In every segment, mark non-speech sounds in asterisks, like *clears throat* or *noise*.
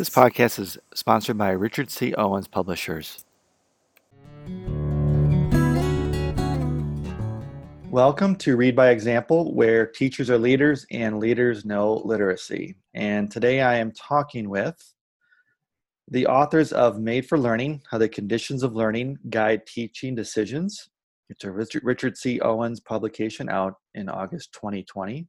This podcast is sponsored by Richard C. Owens Publishers. Welcome to Read by Example, where teachers are leaders and leaders know literacy. And today I am talking with the authors of Made for Learning How the Conditions of Learning Guide Teaching Decisions. It's a Richard C. Owens publication out in August 2020.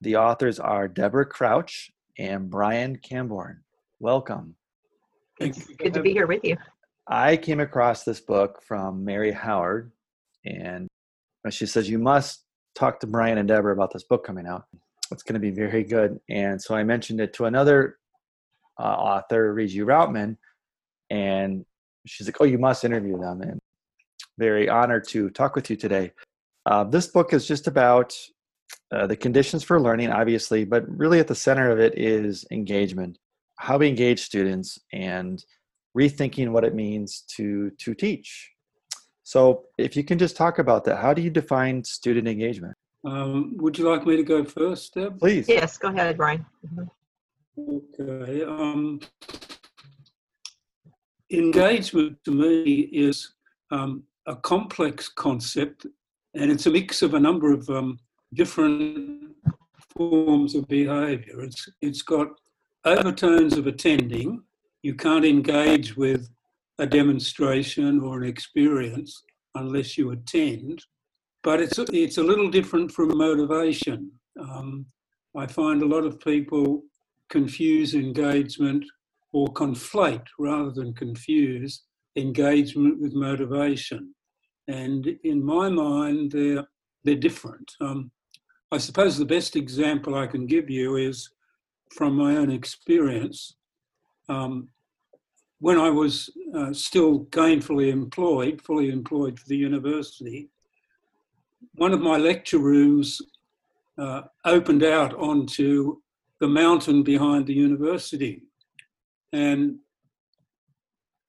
The authors are Deborah Crouch and Brian Cambourne. Welcome. It's good to be here with you. I came across this book from Mary Howard, and she says, You must talk to Brian and Deborah about this book coming out. It's going to be very good. And so I mentioned it to another uh, author, Regie Routman, and she's like, Oh, you must interview them. And very honored to talk with you today. Uh, this book is just about uh, the conditions for learning, obviously, but really at the center of it is engagement how we engage students and rethinking what it means to to teach. So if you can just talk about that how do you define student engagement? Um, would you like me to go first deb? Please. Yes go ahead brian. Mm-hmm. okay um, engagement to me is um, a complex concept and it's a mix of a number of um, different forms of behavior. It's it's got overtones of attending. You can't engage with a demonstration or an experience unless you attend. But it's, it's a little different from motivation. Um, I find a lot of people confuse engagement or conflate rather than confuse engagement with motivation. And in my mind, they're, they're different. Um, I suppose the best example I can give you is from my own experience, um, when I was uh, still gainfully employed, fully employed for the university, one of my lecture rooms uh, opened out onto the mountain behind the university. And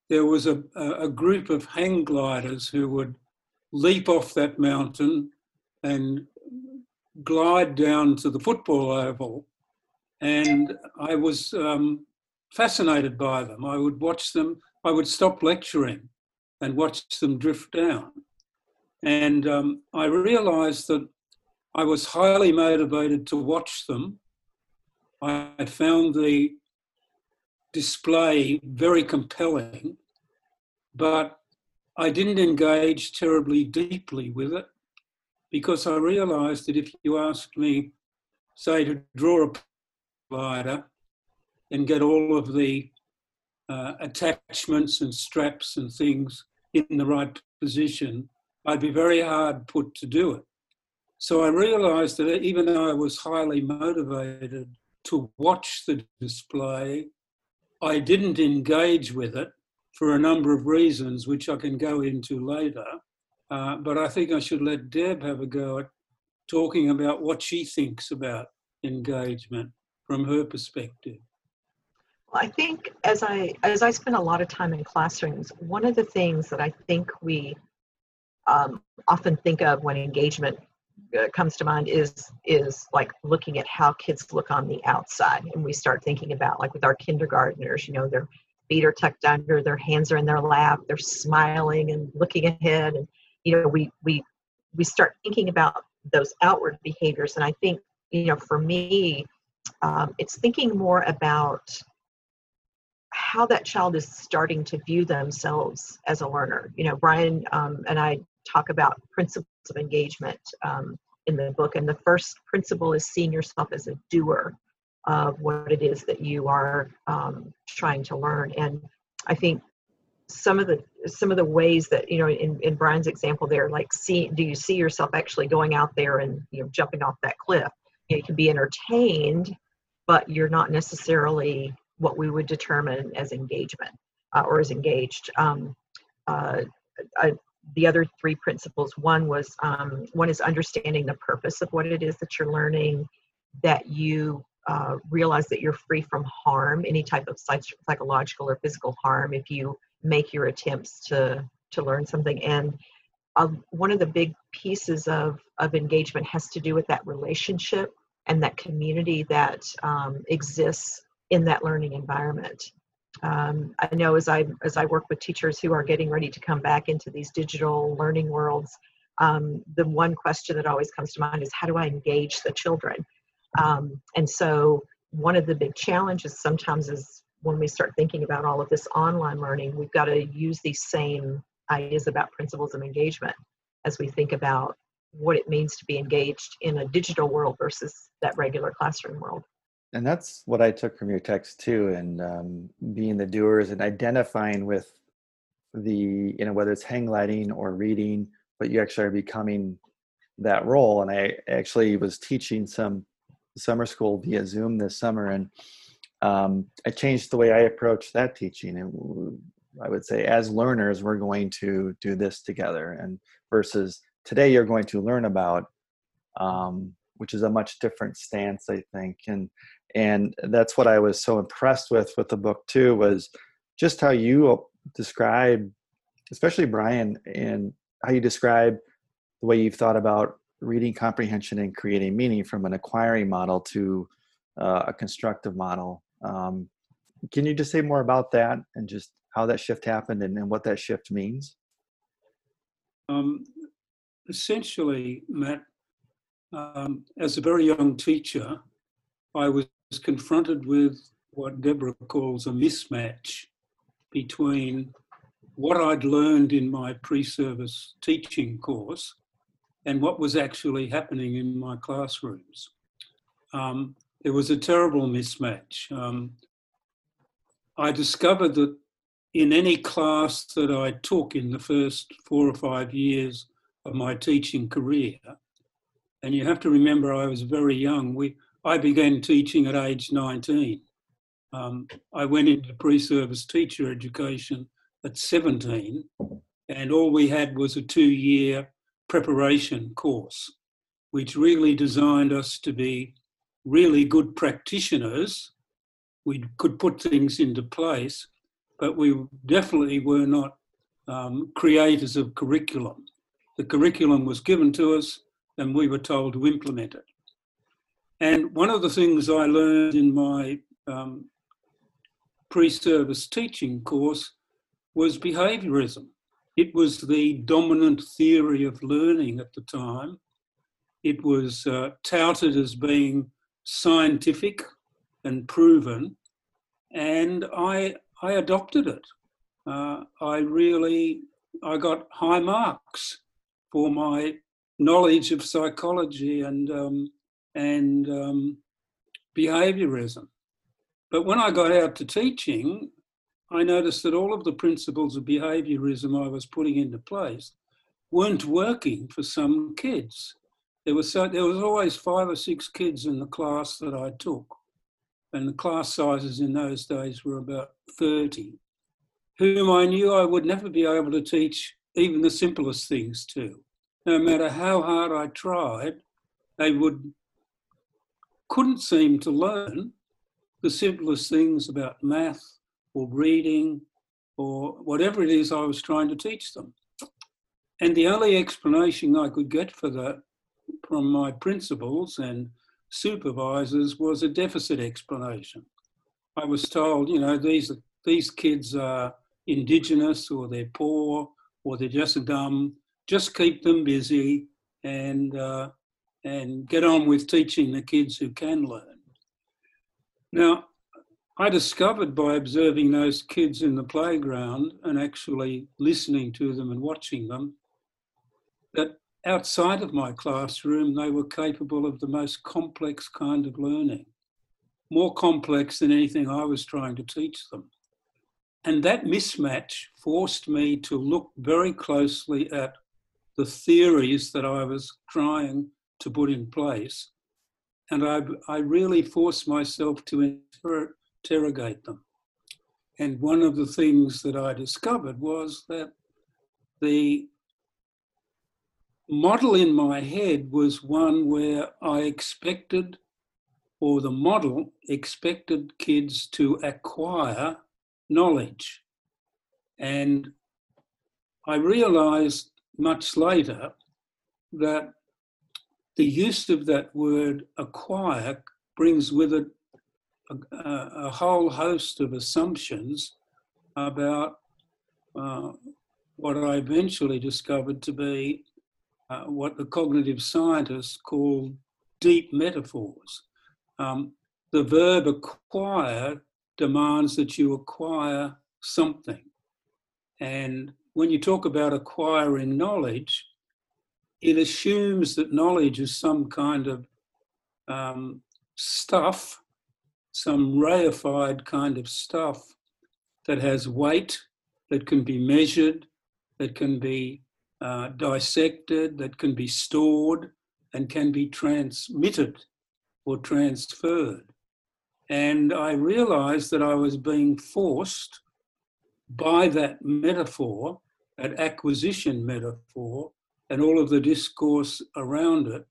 there was a, a group of hang gliders who would leap off that mountain and glide down to the football oval and I was um, fascinated by them. I would watch them, I would stop lecturing and watch them drift down. And um, I realized that I was highly motivated to watch them. I found the display very compelling, but I didn't engage terribly deeply with it because I realized that if you asked me, say, to draw a glider and get all of the uh, attachments and straps and things in the right position, I'd be very hard put to do it. So I realized that even though I was highly motivated to watch the display, I didn't engage with it for a number of reasons, which I can go into later. Uh, but I think I should let Deb have a go at talking about what she thinks about engagement from her perspective? Well, I think as I as I spend a lot of time in classrooms, one of the things that I think we um, often think of when engagement uh, comes to mind is is like looking at how kids look on the outside, and we start thinking about like with our kindergartners, you know, their feet are tucked under, their hands are in their lap, they're smiling and looking ahead, and you know, we we we start thinking about those outward behaviors, and I think you know, for me, um, it's thinking more about how that child is starting to view themselves as a learner. You know, Brian um, and I talk about principles of engagement um, in the book, and the first principle is seeing yourself as a doer of what it is that you are um, trying to learn. And I think some of the some of the ways that you know in, in brian's example there like see do you see yourself actually going out there and you know jumping off that cliff you, know, you can be entertained but you're not necessarily what we would determine as engagement uh, or as engaged. Um, uh, uh, the other three principles one was um, one is understanding the purpose of what it is that you're learning, that you uh, realize that you're free from harm, any type of psych- psychological or physical harm, if you make your attempts to to learn something. And uh, one of the big pieces of of engagement has to do with that relationship and that community that um, exists in that learning environment. Um, I know as I as I work with teachers who are getting ready to come back into these digital learning worlds, um, the one question that always comes to mind is how do I engage the children? Um, and so one of the big challenges sometimes is when we start thinking about all of this online learning, we've got to use these same ideas about principles of engagement as we think about what it means to be engaged in a digital world versus that regular classroom world. And that's what I took from your text too, and um, being the doers and identifying with the, you know, whether it's hang gliding or reading, but you actually are becoming that role. And I actually was teaching some summer school via Zoom this summer, and um, I changed the way I approach that teaching. And I would say, as learners, we're going to do this together, and versus today, you're going to learn about, um, which is a much different stance, I think. And and that's what I was so impressed with with the book too was just how you describe, especially Brian, and how you describe the way you've thought about reading comprehension and creating meaning from an acquiring model to uh, a constructive model um, can you just say more about that and just how that shift happened and, and what that shift means? Um, essentially, Matt, um, as a very young teacher, I was confronted with what Deborah calls a mismatch between what I'd learned in my pre service teaching course and what was actually happening in my classrooms. Um, it was a terrible mismatch. Um, I discovered that in any class that I took in the first four or five years of my teaching career, and you have to remember I was very young. We, I began teaching at age 19. Um, I went into pre-service teacher education at 17, and all we had was a two-year preparation course, which really designed us to be really good practitioners, we could put things into place, but we definitely were not um, creators of curriculum. The curriculum was given to us and we were told to implement it. And one of the things I learned in my um, pre service teaching course was behaviorism. It was the dominant theory of learning at the time. It was uh, touted as being scientific and proven, and I I adopted it. Uh, I really I got high marks for my knowledge of psychology and um, and um, behaviorism. But when I got out to teaching, I noticed that all of the principles of behaviorism I was putting into place weren't working for some kids there was so, there was always five or six kids in the class that I took, and the class sizes in those days were about thirty, whom I knew I would never be able to teach even the simplest things too. No matter how hard I tried, they would couldn't seem to learn the simplest things about math or reading or whatever it is I was trying to teach them. And the only explanation I could get for that from my principals and supervisors was a deficit explanation. I was told, you know, these these kids are indigenous or they're poor or they're just dumb. Just keep them busy and uh, and get on with teaching the kids who can learn. Now, I discovered by observing those kids in the playground and actually listening to them and watching them that outside of my classroom, they were capable of the most complex kind of learning, more complex than anything I was trying to teach them. And that mismatch forced me to look very closely at the theories that I was trying to put in place. And I, I really forced myself to inter- interrogate them. And one of the things that I discovered was that the model in my head was one where I expected, or the model expected kids to acquire knowledge. And I realized much later that the use of that word acquire brings with it a, a, whole host of assumptions about uh, what I eventually discovered to be uh, what the cognitive scientists call deep metaphors. Um, the verb acquire demands that you acquire something. And when you talk about acquiring knowledge, it assumes that knowledge is some kind of um, stuff, some reified kind of stuff that has weight, that can be measured, that can be uh, dissected, that can be stored, and can be transmitted or transferred. And I realized that I was being forced by that metaphor, that acquisition metaphor, and all of the discourse around it,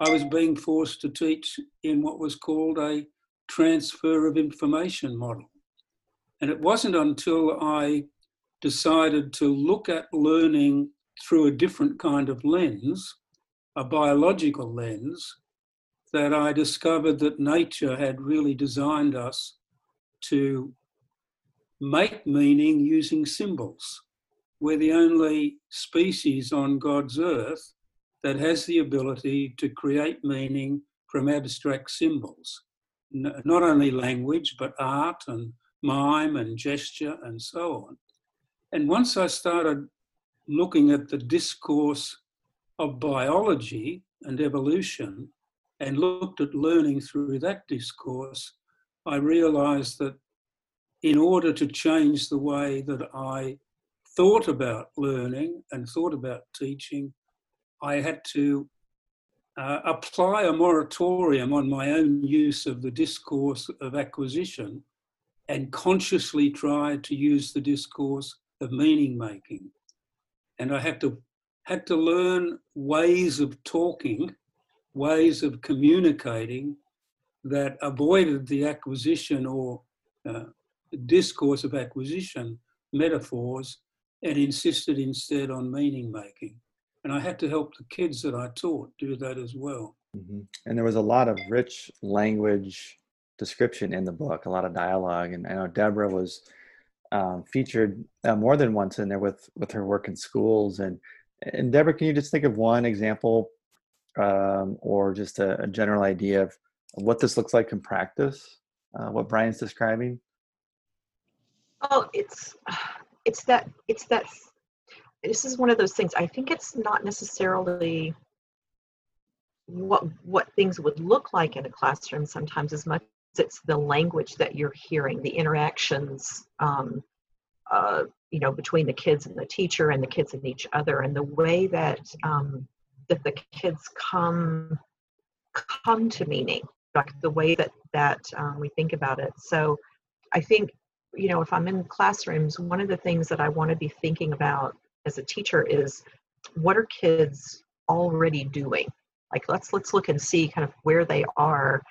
I was being forced to teach in what was called a transfer of information model. And it wasn't until I decided to look at learning through a different kind of lens, a biological lens, that I discovered that nature had really designed us to make meaning using symbols. We're the only species on God's earth that has the ability to create meaning from abstract symbols. Not only language, but art and mime and gesture and so on. And once I started looking at the discourse of biology and evolution and looked at learning through that discourse, I realized that in order to change the way that I thought about learning and thought about teaching, I had to uh, apply a moratorium on my own use of the discourse of acquisition and consciously try to use the discourse of meaning making. And I had to had to learn ways of talking, ways of communicating that avoided the acquisition or uh, discourse of acquisition metaphors and insisted instead on meaning making. And I had to help the kids that I taught do that as well. Mm-hmm. And there was a lot of rich language description in the book, a lot of dialogue. And I know Deborah was um, featured uh, more than once in there with with her work in schools. And and Deborah, can you just think of one example um, or just a, a, general idea of, what this looks like in practice? Uh, what Brian's describing? Oh, it's *sighs* it's that it's that. This is one of those things. I think it's not necessarily what what things would look like in a classroom sometimes as much as it's the language that you're hearing, the interactions, um, uh, you know, between the kids and the teacher and the kids and each other, and the way that um, that the kids come come to meaning, like the way that that um, we think about it. So, I think you know, if I'm in classrooms, one of the things that I want to be thinking about as a teacher is what are kids already doing? Like let's let's look and see kind of where they are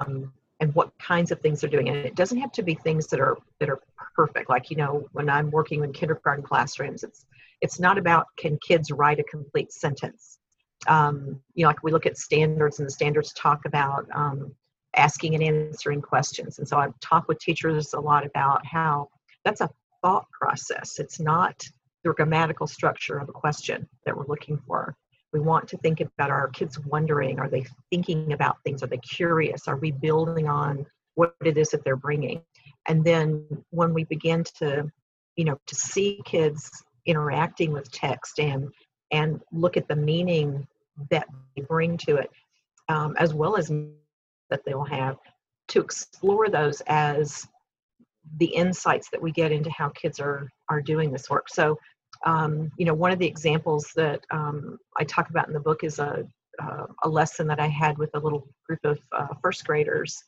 um, and what kinds of things they're doing and it doesn't have to be things that are that are perfect like you know when i'm working in kindergarten classrooms it's it's not about can kids write a complete sentence um, you know like we look at standards and the standards talk about um, asking and answering questions. And so i talk with teachers a lot about how that's a thought process. It's not the grammatical structure of a question that we're looking for. We want to think about our kids wondering? Are they thinking about things? Are they curious? Are we building on what it is that they're bringing? And then when we begin to you know to see kids interacting with text and and look at the meaning that they bring to it um, as well as that they will have to explore those as the insights that we get into how kids are are doing this work so um, you know, one of the examples that um, I talk about in the book is a, uh, a lesson that I had with a little group of uh, first graders.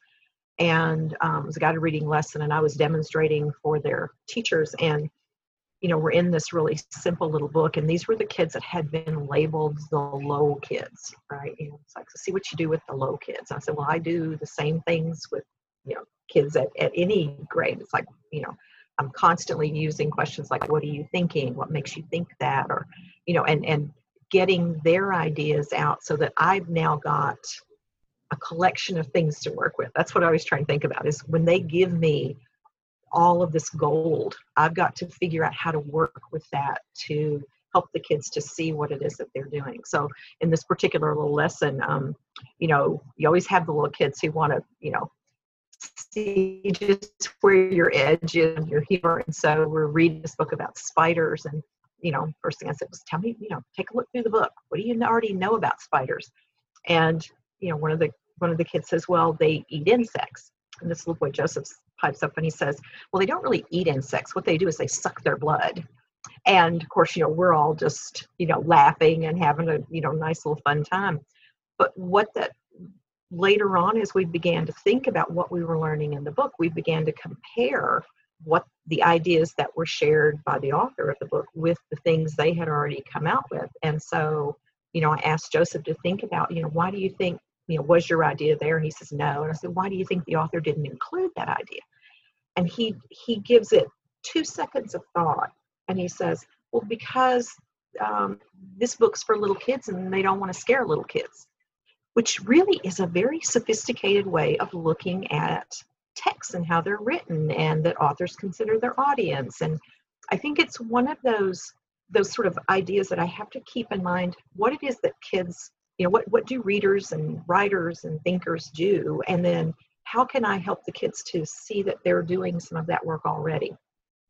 And um, it was a guided reading lesson, and I was demonstrating for their teachers. And, you know, we're in this really simple little book, and these were the kids that had been labeled the low kids, right? You know, it's like, so see what you do with the low kids. And I said, well, I do the same things with, you know, kids at, at any grade. It's like, you know, I'm constantly using questions like, what are you thinking? What makes you think that? Or, you know, and, and getting their ideas out so that I've now got a collection of things to work with. That's what I always try and think about is when they give me all of this gold, I've got to figure out how to work with that to help the kids to see what it is that they're doing. So in this particular little lesson, um, you know, you always have the little kids who want to, you know, see just where your edge is, your humor. And so we're reading this book about spiders and you know, first thing I said was, tell me, you know, take a look through the book. What do you already know about spiders? And, you know, one of the one of the kids says, well, they eat insects. And this little boy Joseph pipes up and he says, well, they don't really eat insects. What they do is they suck their blood. And of course, you know, we're all just, you know, laughing and having a, you know, nice little fun time. But what that later on, as we began to think about what we were learning in the book, we began to compare what the ideas that were shared by the author of the book with the things they had already come out with. And so, you know, I asked Joseph to think about, you know, why do you think, you know, was your idea there? And he says, no. And I said, why do you think the author didn't include that idea? And he he gives it two seconds of thought, and he says, well, because um, this book's for little kids, and they don't want to scare little kids, which really is a very sophisticated way of looking at texts and how they're written and that authors consider their audience and i think it's one of those those sort of ideas that i have to keep in mind what it is that kids you know what what do readers and writers and thinkers do? And then how can i help the kids to see that they're doing some of that work already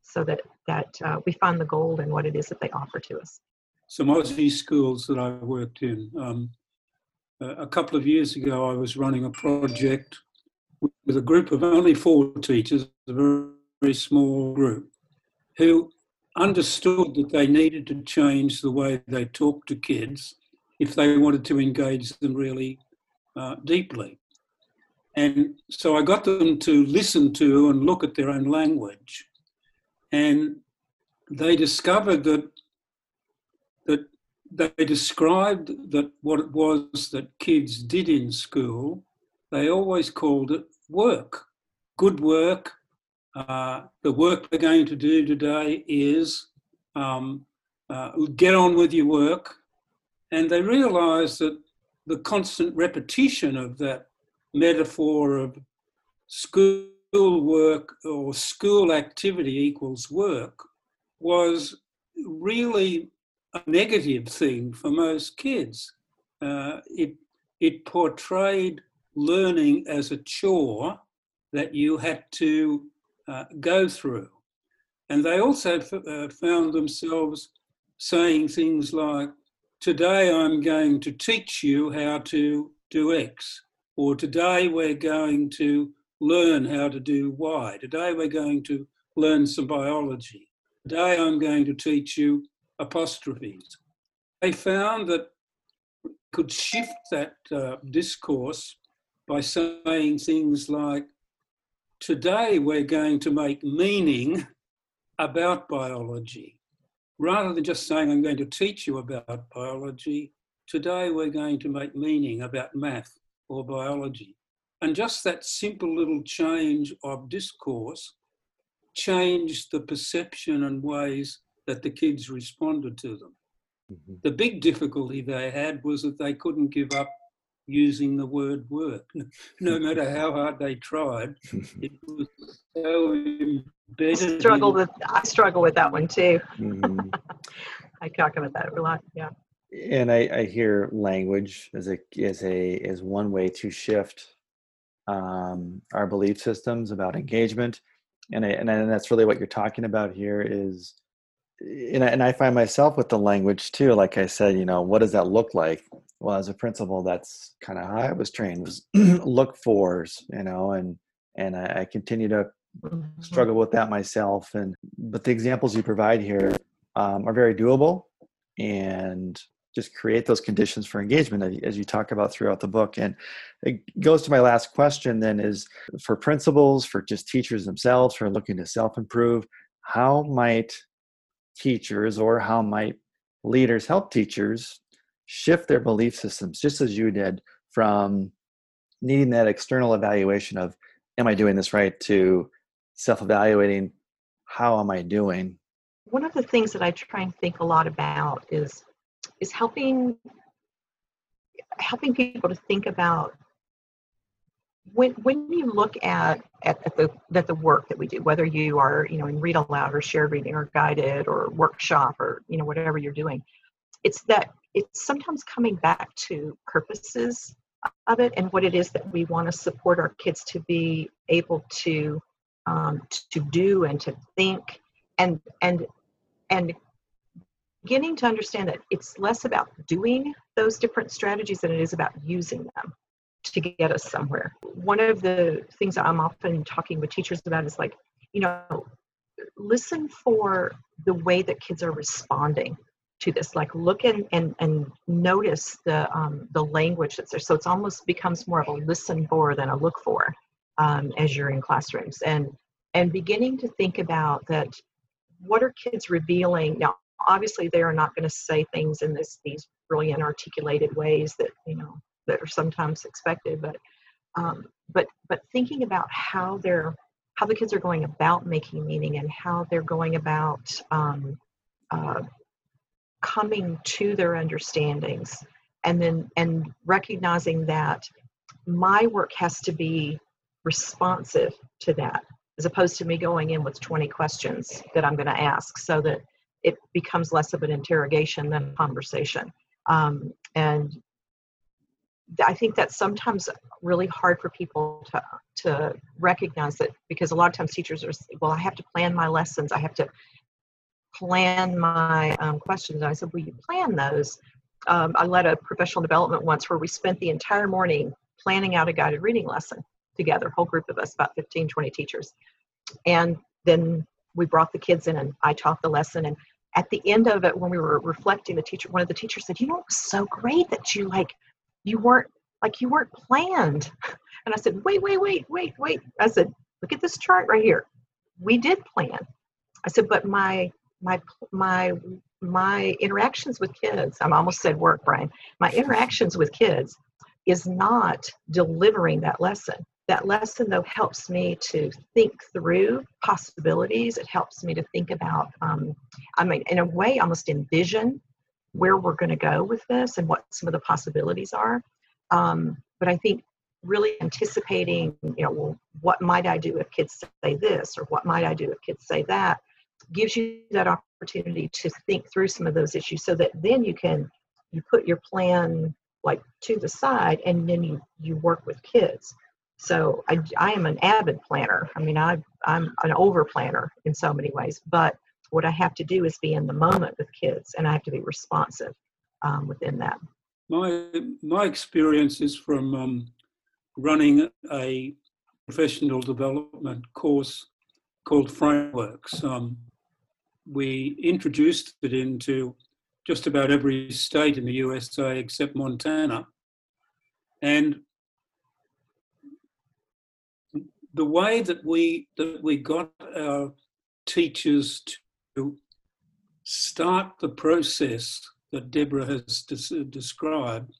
so that that uh, we find the gold in what it is that they offer to us? Some aussie schools that i worked in um, a couple of years ago i was running a project with a group of only four teachers, a very, very small group, who understood that they needed to change the way they talked to kids if they wanted to engage them really uh, deeply. And so I got them to listen to and look at their own language. And they discovered that that they described that what it was that kids did in school, they always called it work, good work. Uh, the work we're going to do today is um, uh, get on with your work. And they realized that the constant repetition of that metaphor of school work or school activity equals work was really a negative thing for most kids. Uh, it, it portrayed learning as a chore that you had to uh, go through. And they also f- uh, found themselves saying things like, Today I'm going to teach you how to do X, or today we're going to learn how to do Y, today we're going to learn some biology, today I'm going to teach you apostrophes. They found that could shift that uh, discourse by saying things like, Today we're going to make meaning about biology. Rather than just saying, I'm going to teach you about biology, today we're going to make meaning about math or biology. And just that simple little change of discourse changed the perception and ways that the kids responded to them. Mm-hmm. The big difficulty they had was that they couldn't give up using the word work. *laughs* No matter how hard they tried, *laughs* it was so embedded. I struggle with I struggle with that one too. Mm-hmm. *laughs* I talk about that a lot. Yeah. And I, I hear language as a as a as one way to shift um, our belief systems about engagement, and I, and, I, and that's really what you're talking about here is and I, and I find myself with the language too. Like I said, you know, what does that look like? Well, as a principal, that's kind of how I was trained was *clears throat* look fors, you know, and and I, I continue to mm-hmm. struggle with that myself. And but the examples you provide here um, are very doable, and just create those conditions for engagement as you talk about throughout the book. And it goes to my last question then is for principals, for just teachers themselves, who are looking to self improve, how might teachers or how might leaders help teachers shift their belief systems just as you did from needing that external evaluation of am i doing this right? to self-evaluating how am i doing? One of the things that i try and think a lot about is is helping helping people to think about when when you look at, at, at the at the work that we do, whether you are you know in read aloud or shared reading or guided or workshop or you know whatever you're doing, it's that it's sometimes coming back to purposes of it and what it is that we want to support our kids to be able to um, to do and to think and and and beginning to understand that it's less about doing those different strategies than it is about using them to get us somewhere. One of the things I'm often talking with teachers about is like, you know, listen for the way that kids are responding to this. Like, look and and, and notice the um, the language that's there. So it's almost becomes more of a listen for than a look for um, as you're in classrooms, and and beginning to think about that. What are kids revealing now? Obviously, they are not going to say things in this these brilliant articulated ways that you know that are sometimes expected but um, but but thinking about how they're how the kids are going about making meaning and how they're going about um, uh, coming to their understandings and then and recognizing that my work has to be responsive to that as opposed to me going in with 20 questions that i'm going to ask so that it becomes less of an interrogation than a conversation. Um, and I think that's sometimes really hard for people to to recognize that because a lot of times teachers are well, I have to plan my lessons, I have to plan my um, questions. And I said, well, you plan those. Um, I led a professional development once where we spent the entire morning planning out a guided reading lesson together, whole group of us, about 15, 20 teachers. And then we brought the kids in and I taught the lesson. And at the end of it, when we were reflecting, the teacher, one of the teachers said, you know, it was so great that you like you weren't like you weren't planned. And I said, wait, wait, wait, wait, wait. I said, look at this chart right here. We did plan. I said, but my my my my interactions with kids, I'm almost said work, Brian. My interactions with kids is not delivering that lesson. That lesson, though, helps me to think through possibilities. It helps me to think about, um, I mean, in a way, almost envision where we're going to go with this and what some of the possibilities are. Um, but I think really anticipating, you know, well, what might I do if kids say this or what might I do if kids say that gives you that opportunity to think through some of those issues so that then you can you put your plan like to the side and then you you work with kids so i, I am an avid planner i mean I, i'm an over planner in so many ways but what I have to do is be in the moment with kids, and I have to be responsive um, within that. My my experience is from um, running a professional development course called Frameworks. Um, we introduced it into just about every state in the USA except Montana, and the way that we that we got our teachers to start the process that Deborah has des- described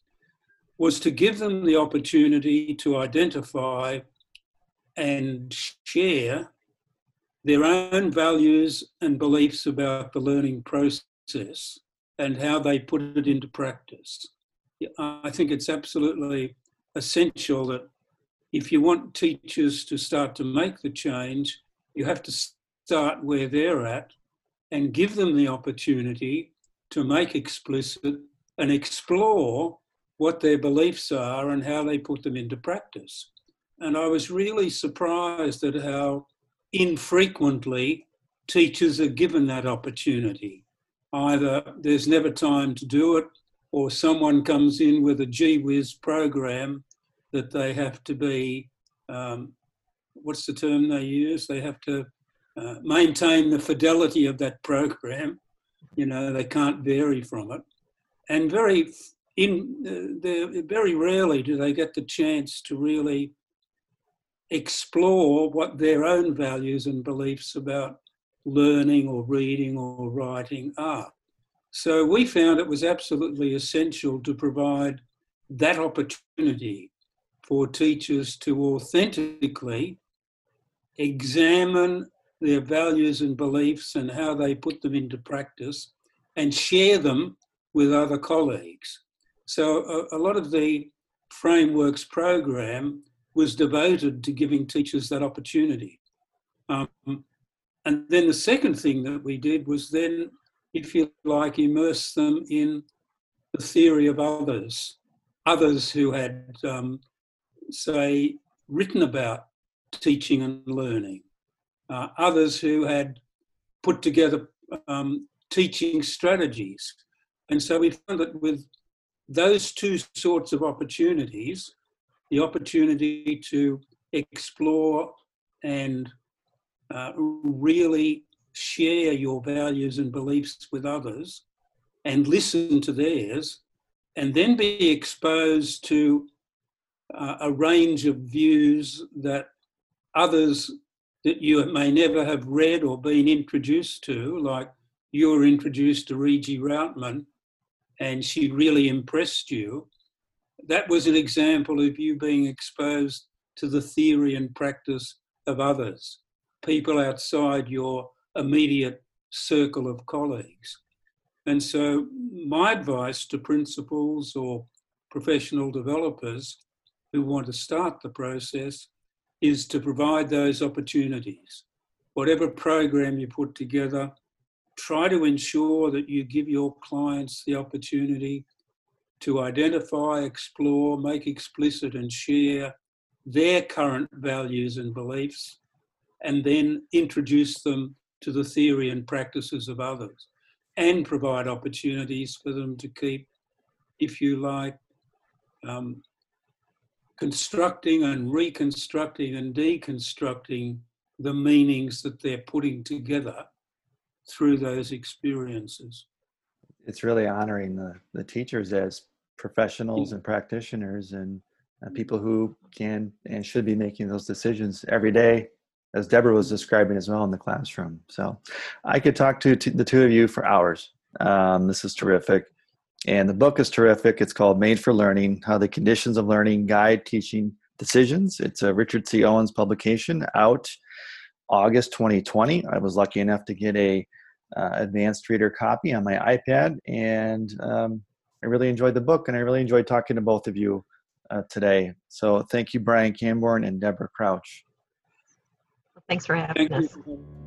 was to give them the opportunity to identify and share their own values and beliefs about the learning process and how they put it into practice. I think it's absolutely essential that if you want teachers to start to make the change, you have to start where they're at and give them the opportunity to make explicit and explore what their beliefs are and how they put them into practice. And I was really surprised at how infrequently teachers are given that opportunity. Either there's never time to do it, or someone comes in with a gee whiz program that they have to be, um, what's the term they use? They have to uh, maintain the fidelity of that program. You know, they can't vary from it. And very in uh, very rarely do they get the chance to really explore what their own values and beliefs about learning or reading or writing are. So we found it was absolutely essential to provide that opportunity for teachers to authentically examine their values and beliefs and how they put them into practice and share them with other colleagues. So, a, a lot of the frameworks program was devoted to giving teachers that opportunity. Um, and then the second thing that we did was then, if you like, immerse them in the theory of others, others who had, um, say, written about teaching and learning, uh, others who had put together um, teaching strategies. And so we found that with those two sorts of opportunities, the opportunity to explore and uh, really share your values and beliefs with others and listen to theirs, and then be exposed to uh, a range of views that others that you may never have read or been introduced to, like you were introduced to Regie Routman and she really impressed you. That was an example of you being exposed to the theory and practice of others, people outside your immediate circle of colleagues. And so, my advice to principals or professional developers who want to start the process is to provide those opportunities. Whatever program you put together, try to ensure that you give your clients the opportunity to identify, explore, make explicit, and share their current values and beliefs, and then introduce them to the theory and practices of others, and provide opportunities for them to keep, if you like, um, constructing and reconstructing and deconstructing the meanings that they're putting together through those experiences. It's really honoring the, the teachers as professionals and practitioners and uh, people who can and should be making those decisions every day, as Deborah was describing as well in the classroom. So I could talk to the two of you for hours. Um, this is terrific. And the book is terrific. It's called Made for Learning How the Conditions of Learning Guide Teaching Decisions. It's a Richard C. Owens publication out August 2020. I was lucky enough to get a uh, advanced reader copy on my iPad, and um, I really enjoyed the book, and I really enjoyed talking to both of you uh, today. So thank you, Brian Cambourne and Deborah Crouch. Thanks for having thank us. You.